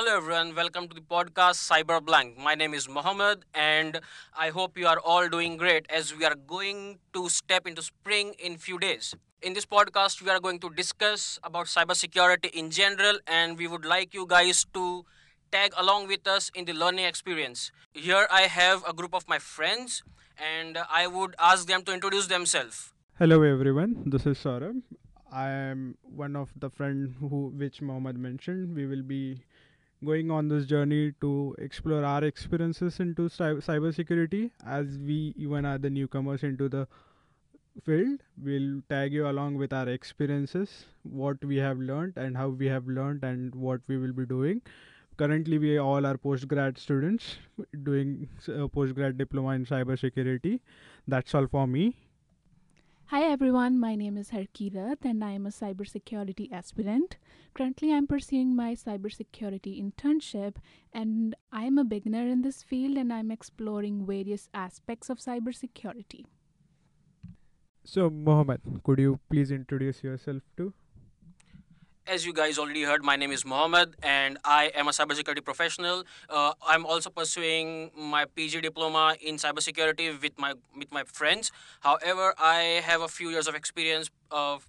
Hello everyone, welcome to the podcast CyberBlanc. My name is Mohammed and I hope you are all doing great as we are going to step into spring in few days. In this podcast we are going to discuss about cybersecurity in general and we would like you guys to tag along with us in the learning experience. Here I have a group of my friends and I would ask them to introduce themselves. Hello everyone, this is Saurabh. I am one of the friend who which Mohammed mentioned. We will be going on this journey to explore our experiences into cy- cybersecurity as we even are the newcomers into the field. We'll tag you along with our experiences, what we have learned and how we have learned and what we will be doing. Currently, we all are postgrad students doing a uh, postgrad diploma in cybersecurity. That's all for me. Hi everyone, my name is Harkirat and I am a cybersecurity aspirant. Currently, I'm pursuing my cybersecurity internship and I am a beginner in this field and I'm exploring various aspects of cybersecurity. So, Mohammed, could you please introduce yourself too? As you guys already heard, my name is Mohammed and I am a cybersecurity professional. Uh, I'm also pursuing my PG diploma in cybersecurity with my with my friends. However, I have a few years of experience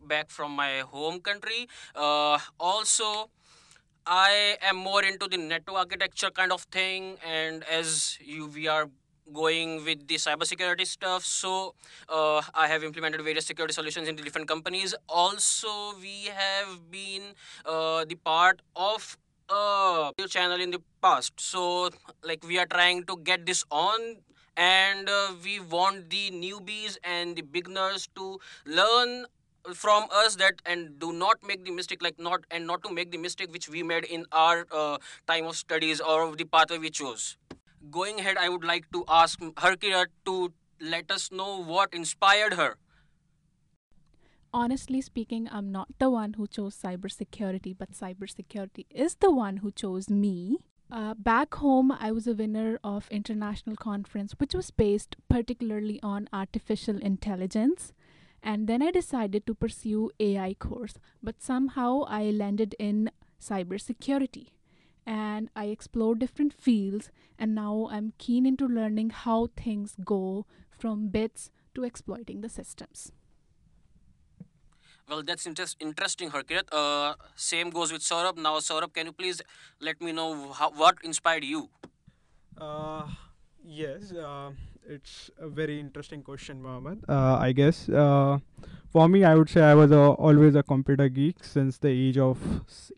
back from my home country. Uh, also, I am more into the network architecture kind of thing, and as you we are going with the cybersecurity stuff, so uh, I have implemented various security solutions in the different companies. Also, we have been uh, the part of a channel in the past. So, like, we are trying to get this on. And uh, we want the newbies and the beginners to learn from us that and do not make the mistake like not and not to make the mistake which we made in our uh, time of studies or the pathway we chose going ahead i would like to ask harkirat to let us know what inspired her Honestly speaking, I'm not the one who chose cybersecurity, but cybersecurity is the one who chose me. Uh, back home, I was a winner of international conference, which was based particularly on artificial intelligence. And then I decided to pursue AI course, but somehow I landed in cybersecurity. And I explored different fields, and now I'm keen into learning how things go from bits to exploiting the systems. well that's interest, interesting harkirat uh, same goes with saurabh now saurabh can you please let me know how, what inspired you Uh, yes, uh, it's a very interesting question, Mohammed. Uh, I guess uh, for me, I would say I was a, always a computer geek since the age of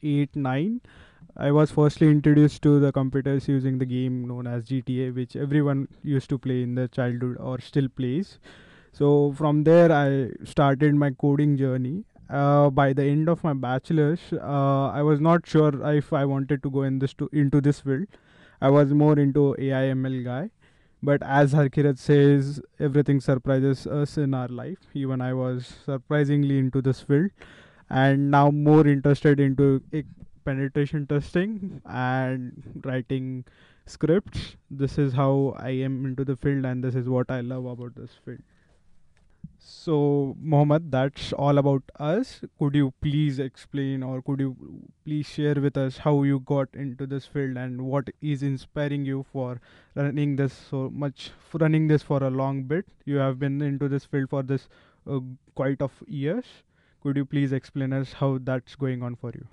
eight, nine. I was firstly introduced to the computers using the game known as GTA, which everyone used to play in their childhood or still plays. So from there, I started my coding journey. Uh, by the end of my bachelor's, uh, I was not sure if I wanted to go in this to into this field. I was more into AIML guy. But as Harkirat says, everything surprises us in our life. Even I was surprisingly into this field, and now more interested into e- penetration testing and writing scripts. This is how I am into the field, and this is what I love about this field. So, Mohammed, that's all about us. Could you please explain or could you please share with us how you got into this field and what is inspiring you for running this so much, for running this for a long bit? You have been into this field for this uh, quite of years. Could you please explain us how that's going on for you?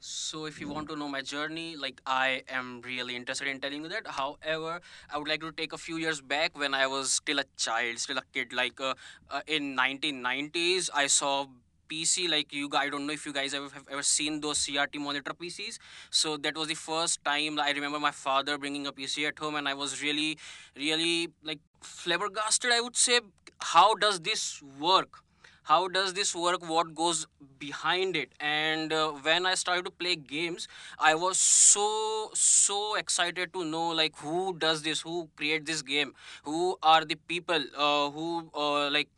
So if you want to know my journey, like I am really interested in telling you that. However, I would like to take a few years back when I was still a child, still a kid. Like uh, uh, in 1990s, I saw PC like you. I don't know if you guys ever have ever seen those CRT monitor PCs. So that was the first time I remember my father bringing a PC at home, and I was really, really like flabbergasted. I would say, how does this work? How does this work what goes behind it? And uh, when i started to play games i was so so excited to know like who does this who create this game? Who are the people uh, who uh, like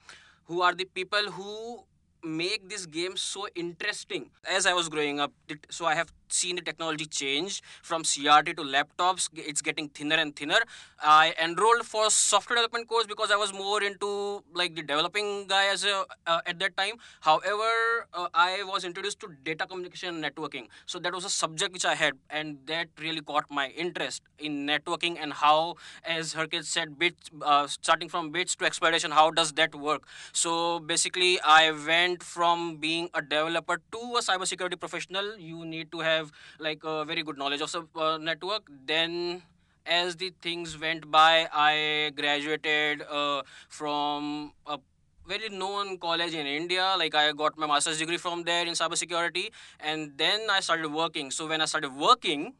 who are the people who make this game so interesting as i was growing up it, so i have seen the technology change from CRT to laptops. It's getting thinner and thinner. I enrolled for software development course because I was more into like the developing guy as a uh, at that time. However, uh, I was introduced to data communication networking. So that was a subject which I had, and that really caught my interest in networking and how, as Harkirat said, bits uh, starting from bits to exploitation. How does that work? So basically, I went from being a developer to a cybersecurity professional. You need to have like a very good knowledge of the uh, network. Then as the things went by, I graduated uh, from a very known college in India. Like I got my master's degree from there in cybersecurity, and then I started working. So when I started working,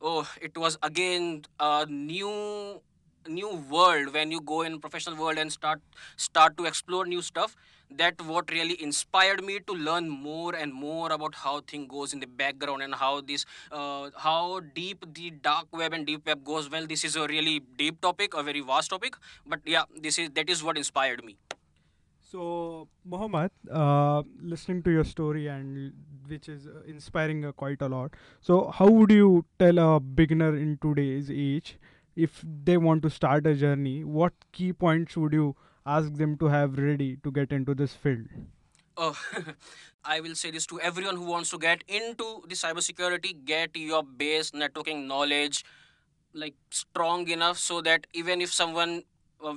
oh, it was again a new new world when you go in professional world and start start to explore new stuff that what really inspired me to learn more and more about how thing goes in the background and how this uh, how deep the dark web and deep web goes well this is a really deep topic a very vast topic but yeah this is that is what inspired me so Mohammed, uh, listening to your story and which is uh, inspiring uh, quite a lot. So how would you tell a beginner in today's age if they want to start a journey? What key points would you ask them to have ready to get into this field? Oh, I will say this to everyone who wants to get into the cybersecurity: get your base networking knowledge like strong enough so that even if someone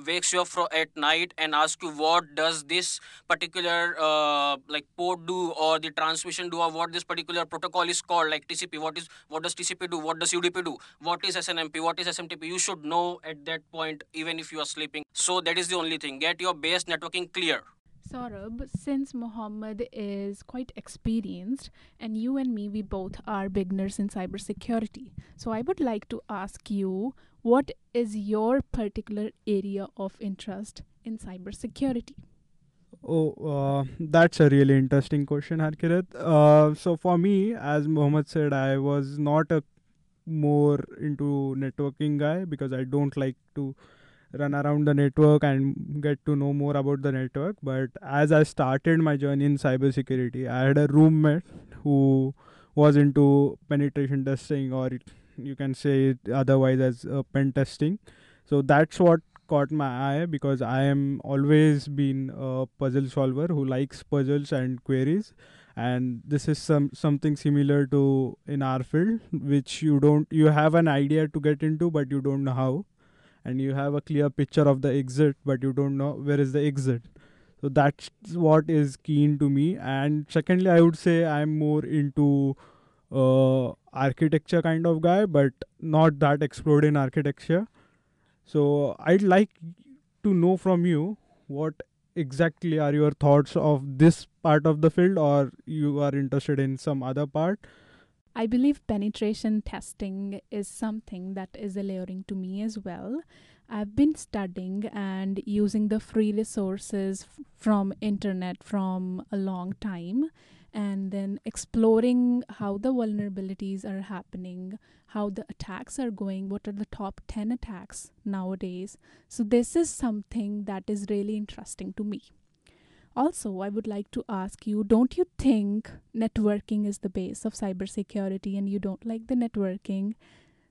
wakes you up at night and asks you what does this particular uh, like port do or the transmission do or what this particular protocol is called? Like TCP what is what does TCP do? What does UDP do? What is SNMP what is SMTP you should know at that point even if you are sleeping. So that is the only thing. Get your base networking clear Saurabh, since Mohammed is quite experienced and you and me, we both are beginners in cybersecurity. So I would like to ask you what is your particular area of interest in cybersecurity? Oh, uh, that's a really interesting question, Harkirat. Uh, so for me, as Mohammed said, I was not a more into networking guy because I don't like to run around the network and get to know more about the network. But as I started my journey in cybersecurity, I had a roommate who was into penetration testing, or you can say it otherwise as uh, pen testing. So that's what caught my eye because I am always been a puzzle solver who likes puzzles and queries and this is some something similar to in our field which you don't you have an idea to get into but you don't know how and you have a clear picture of the exit but you don't know where is the exit. So that's what is keen to me. And secondly i would say i'm more into uh, architecture kind of guy but not that explored in architecture. So i'd like to know from you what exactly are your thoughts of this part of the field or you are interested in some other part I believe penetration testing is something that is alluring to me as well. I've been studying and using the free resources f- from internet from a long time and then exploring how the vulnerabilities are happening, how the attacks are going, what are the top 10 attacks nowadays. So this is something that is really interesting to me. Also, I would like to ask you don't you think networking is the base of cybersecurity and you don't like the networking?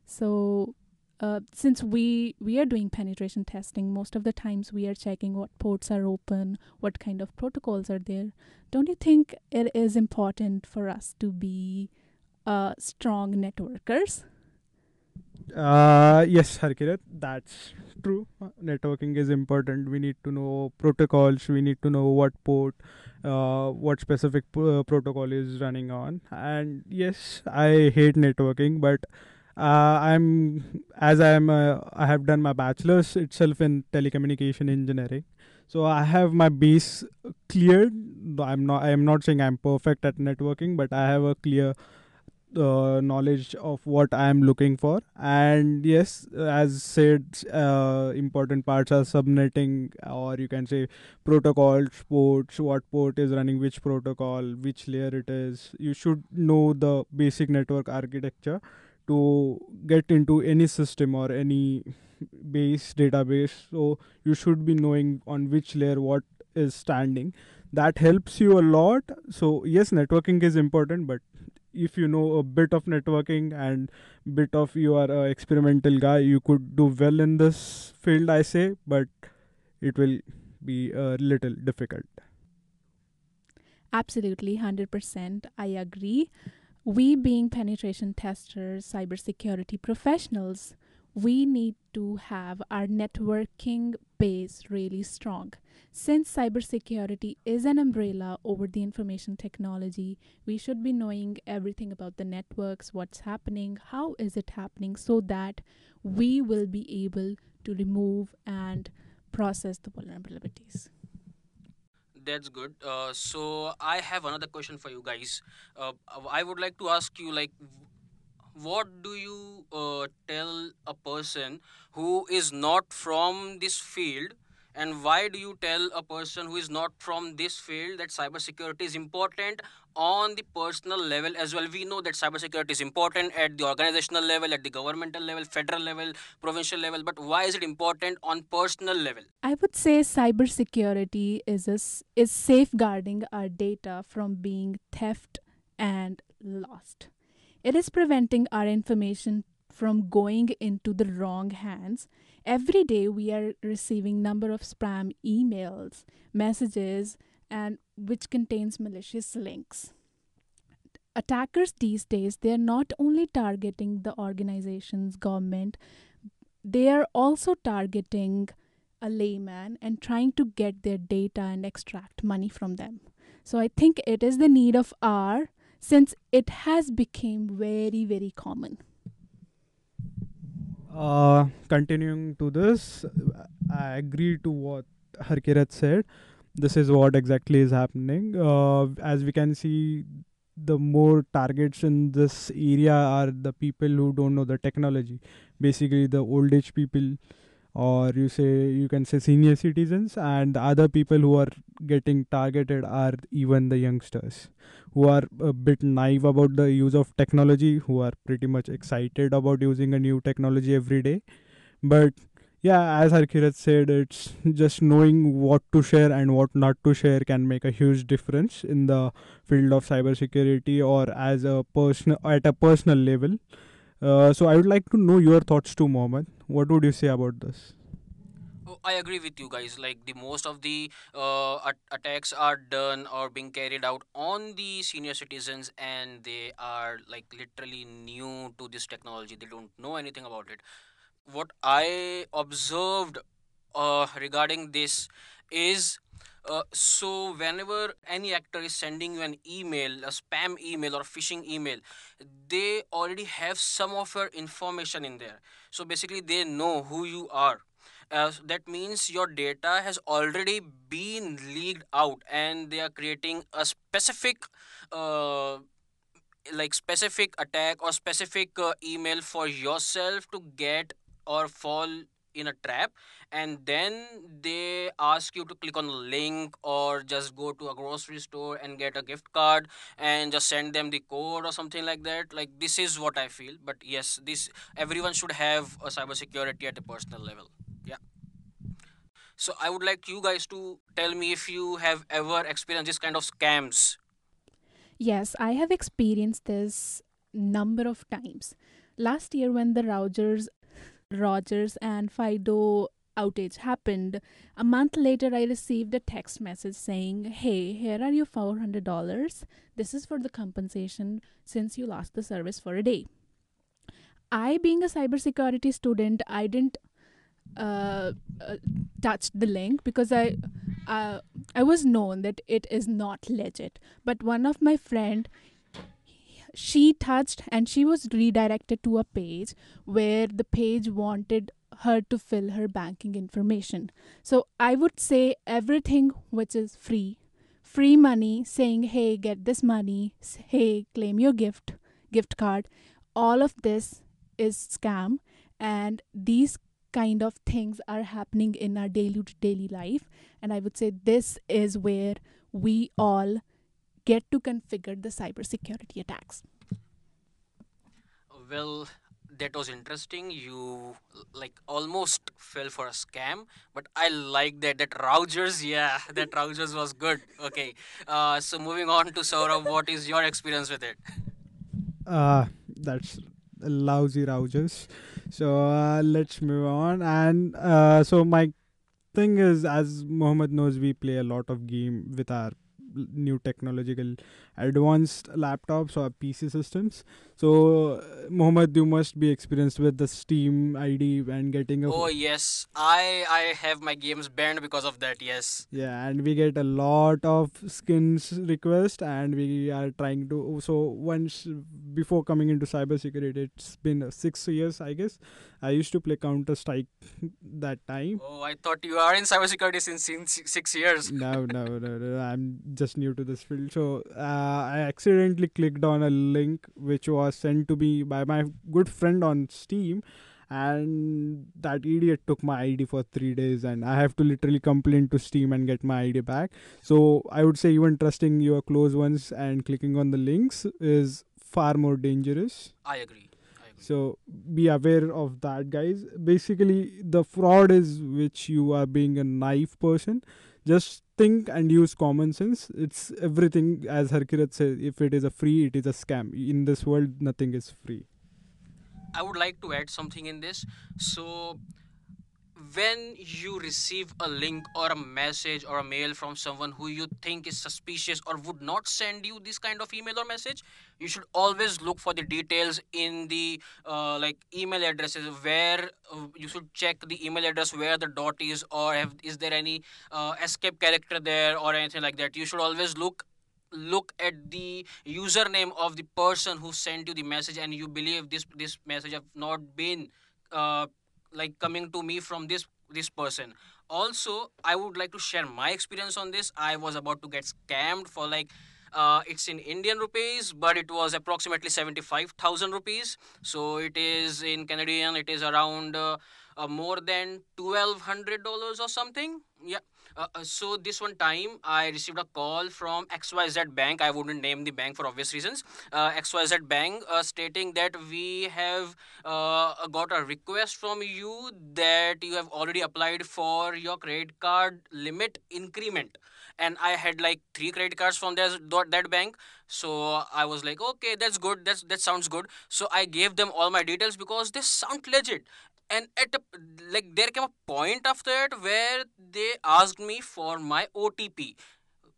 So, uh, since we we are doing penetration testing most of the times we are checking what ports are open what kind of protocols are there don't you think it is important for us to be uh, strong networkers uh, yes, Harkirat, that's true. Uh, Networking is important. We need to know protocols. We need to know what port, uh, what specific p- uh, protocol is running on. And yes, I hate networking, but uh, I'm as I am. Uh, I have done my bachelor's itself in telecommunication engineering, so I have my base cleared. I'm not. I am not saying I'm perfect at networking, but I have a clear uh, knowledge of what I am looking for. And yes, as said, uh, important parts are subnetting, or you can say protocols, ports, what port is running which protocol, which layer it is. You should know the basic network architecture to get into any system or any base database. So you should be knowing on which layer what is standing. That helps you a lot. So yes, networking is important, but if you know a bit of networking and bit of you are a experimental guy you could do well in this field i say but it will be a little difficult Absolutely, 100%. I agree. We, being penetration testers, cybersecurity professionals, we need to have our networking base really strong. Since cybersecurity is an umbrella over the information technology, we should be knowing everything about the networks, what's happening, how is it happening, so that we will be able to remove and process the vulnerabilities. That's good. Uh, so I have another question for you guys. Uh, I would like to ask you, like, what do you uh, tell a person who is not from this field? And why do you tell a person who is not from this field that cybersecurity is important on the personal level as well? We know that cybersecurity is important at the organizational level at the governmental level federal level provincial level but why is it important on personal level? I would say cybersecurity is a is safeguarding our data from being theft and lost. It is preventing our information from going into the wrong hands. Every day we are receiving number of spam emails, messages and which contains malicious links. Attackers these days they are not only targeting the organization's government, they are also targeting a layman and trying to get their data and extract money from them. So I think it is the need of our since it has become very very common. uh, continuing to this i agree to what harkirat said. This is what exactly is happening. Uh, as we can see the more targets in this area are the people who don't know the technology. Basically the old age people or you say you can say senior citizens and the other people who are getting targeted are even the youngsters who are a bit naive about the use of technology who are pretty much excited about using a new technology every day. But yeah as Harkirat said it's just knowing what to share and what not to share can make a huge difference in the field of cybersecurity or as a person at a personal level uh, so I would like to know your thoughts too, Mohammed. What would you say about this? Oh, I agree with you guys. Like the most of the uh, at- attacks are done or being carried out on the senior citizens, and they are like literally new to this technology. They don't know anything about it. What I observed uh, regarding this is uh, so whenever any actor is sending you an email a spam email or phishing email they already have some of your information in there. So basically they know who you are. Uh, that means your data has already been leaked out and they are creating a specific uh, like specific attack or specific uh, email for yourself to get or fall in a trap and then they ask you to click on a link or just go to a grocery store and get a gift card and just send them the code or something like that. Like this is what i feel but yes this everyone should have a cybersecurity at a personal level. Yeah. So i would like you guys to tell me if you have ever experienced this kind of scams. Yes, I have experienced this number of times. Last year when the Rogers Rogers and Fido outage happened, a month later I received a text message saying, "Hey, here are your $400. This is for the compensation since you lost the service for a day." I being a cybersecurity student, I didn't uh, uh, touch the link because I uh, I was known that it is not legit. But one of my friend she touched and she was redirected to a page where the page wanted her to fill her banking information. So I would say everything which is free, free money, saying, hey, get this money, hey, claim your gift, gift card, all of this is scam. And these kind of things are happening in our daily daily life. And I would say this is where we all get to configure the cybersecurity attacks. Well, that was interesting. You like almost fell for a scam, but I like that. That Rougers, yeah, that Rougers was good. Okay. Uh, so moving on to Saurabh, what is your experience with it? Uh, that's lousy rousers. So uh, let's move on. And uh, so my thing is, as Mohammed knows, we play a lot of game with our l- new technological advanced laptops or PC systems. So, uh, Mohammed, you must be experienced with the Steam ID and getting a Oh yes, I I have my games banned because of that. Yes. yeah, and we get a lot of skins request, and we are trying to. So once before coming into cybersecurity, it's been six years, I guess. I used to play Counter Strike that time. Oh, I thought you are in cybersecurity since, since six years. no, no, no, no. I'm just new to this field. So uh, I accidentally clicked on a link which was sent to me by my good friend on Steam, and that idiot took my ID for three days, and I have to literally complain to Steam and get my ID back. So I would say even trusting your close ones and clicking on the links is far more dangerous. I agree. I. So be aware of that, guys. Basically, the fraud is which you are being a naive person. Just think and use common sense. It's everything, as Harkirat said. If it is a free, it is a scam. In this world, nothing is free. I would like to add something in this. So, when you receive a link or a message or a mail from someone who you think is suspicious or would not send you this kind of email or message, you should always look for the details in the uh, like email addresses where uh, you should check the email address where the dot is or have is there any uh, escape character there or anything like that. You should always look look at the username of the person who sent you the message and you believe this this message have not been uh, like coming to me from this this person. Also i would like to share my experience on this. I was about to get scammed for like uh, it's in indian rupees but it was approximately 75000 rupees. So it is in canadian it is around uh, uh, more than $1200 or something. Yeah uh, uh, so this one time I received a call from XYZ Bank. I wouldn't name the bank for obvious reasons. Uh, XYZ Bank uh, stating that we have uh, got a request from you that you have already applied for your credit card limit increment. And I had like three credit cards from their, that bank. So I was like, okay, that's good. That's that sounds good. So I gave them all my details because they sound legit and at a, like there came a point after it where they asked me for my otp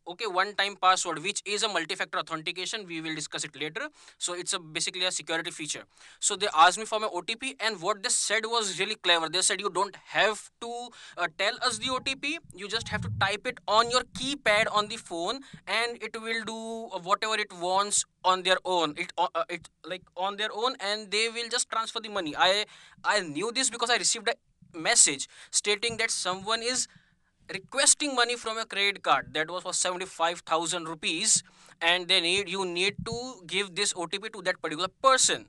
okay one time password which is a multi-factor authentication we will discuss it later. So it's a basically a security feature. So they asked me for my otp and what they said was really clever. They said you don't have to uh, tell us the otp you just have to type it on your keypad on the phone and it will do uh, whatever it wants on their own. It uh, uh, it like on their own and they will just transfer the money. I i knew this because i received a message stating that someone is requesting money from a credit card. That was for 75000 rupees and they need you need to give this otp to that particular person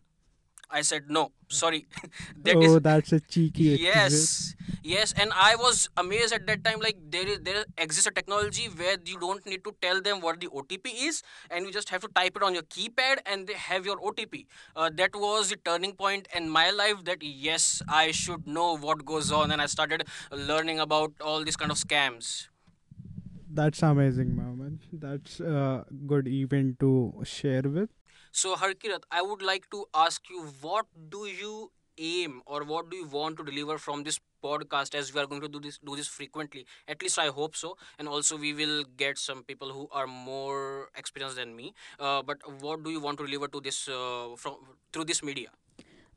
i said no sorry. That is oh, that's a cheeky yes. yes and i was amazed at that time like there is there exists a technology where you don't need to tell them what the otp is and you just have to type it on your keypad and they have your otp uh, that was the turning point in my life that yes i should know what goes on and i started learning about all these kind of scams. That's amazing, Mohammed. That's a good event to share with. So harkirat i would like to ask you what do you aim or what do you want to deliver from this podcast as we are going to do this do this frequently? At least i hope so. And also we will get some people who are more experienced than me. Uh, but what do you want to deliver to this uh, from through this media?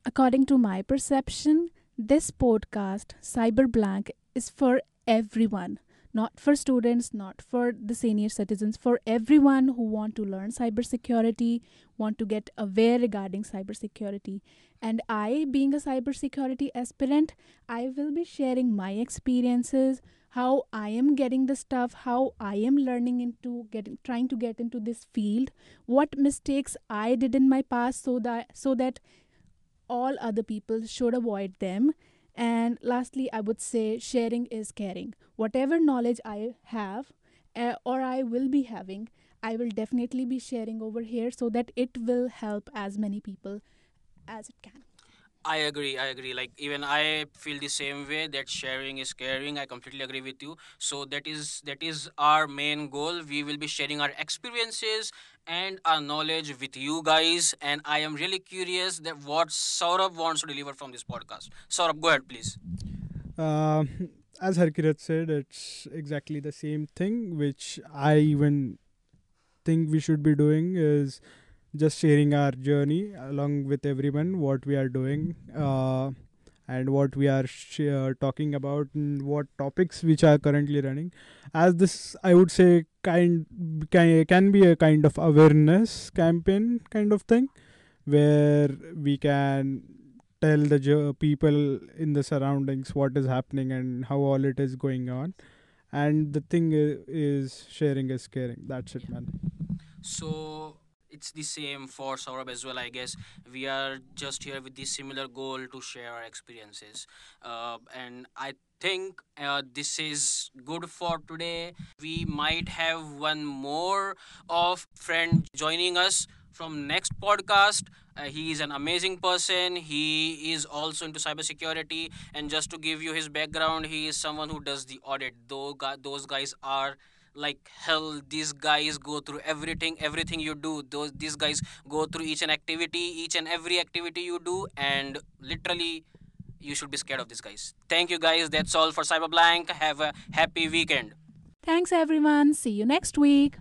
According to my perception, this podcast, CyberBlanc, is for everyone. Not for students, not for the senior citizens, for everyone who want to learn cybersecurity, want to get aware regarding cybersecurity. And I, being a cybersecurity aspirant, I will be sharing my experiences, how I am getting the stuff, how I am learning into getting trying to get into this field, what mistakes I did in my past so that so that all other people should avoid them. And lastly, I would say sharing is caring. Whatever knowledge I have uh, or I will be having, I will definitely be sharing over here so that it will help as many people as it can. I agree. I agree. Like even I feel the same way that sharing is caring. I completely agree with you. So that is that is our main goal. We will be sharing our experiences and our knowledge with you guys. And I am really curious that what Saurabh wants to deliver from this podcast. Saurabh, go ahead, please. Uh, as Harkirat said, it's exactly the same thing, which I even think we should be doing is just sharing our journey along with everyone, what we are doing, uh, and what we are sh- uh, talking about, and what topics which are currently running. As this, I would say, kind can, can be a kind of awareness campaign kind of thing, where we can tell the jo- people in the surroundings what is happening and how all it is going on and the thing i- is sharing is caring that's it Yeah. man So it's the same for Saurabh as well, I guess. We are just here with the similar goal to share our experiences. Uh, and I think uh, this is good for today. We might have one more of friend joining us from next podcast. Uh, he is an amazing person. He is also into cybersecurity. And just to give you his background, he is someone who does the audit. Though those guys are like hell these guys go through everything everything you do those these guys go through each and activity each and every activity you do and literally you should be scared of these guys thank you guys that's all for CyberBlanc have a happy weekend Thanks, everyone. See you next week.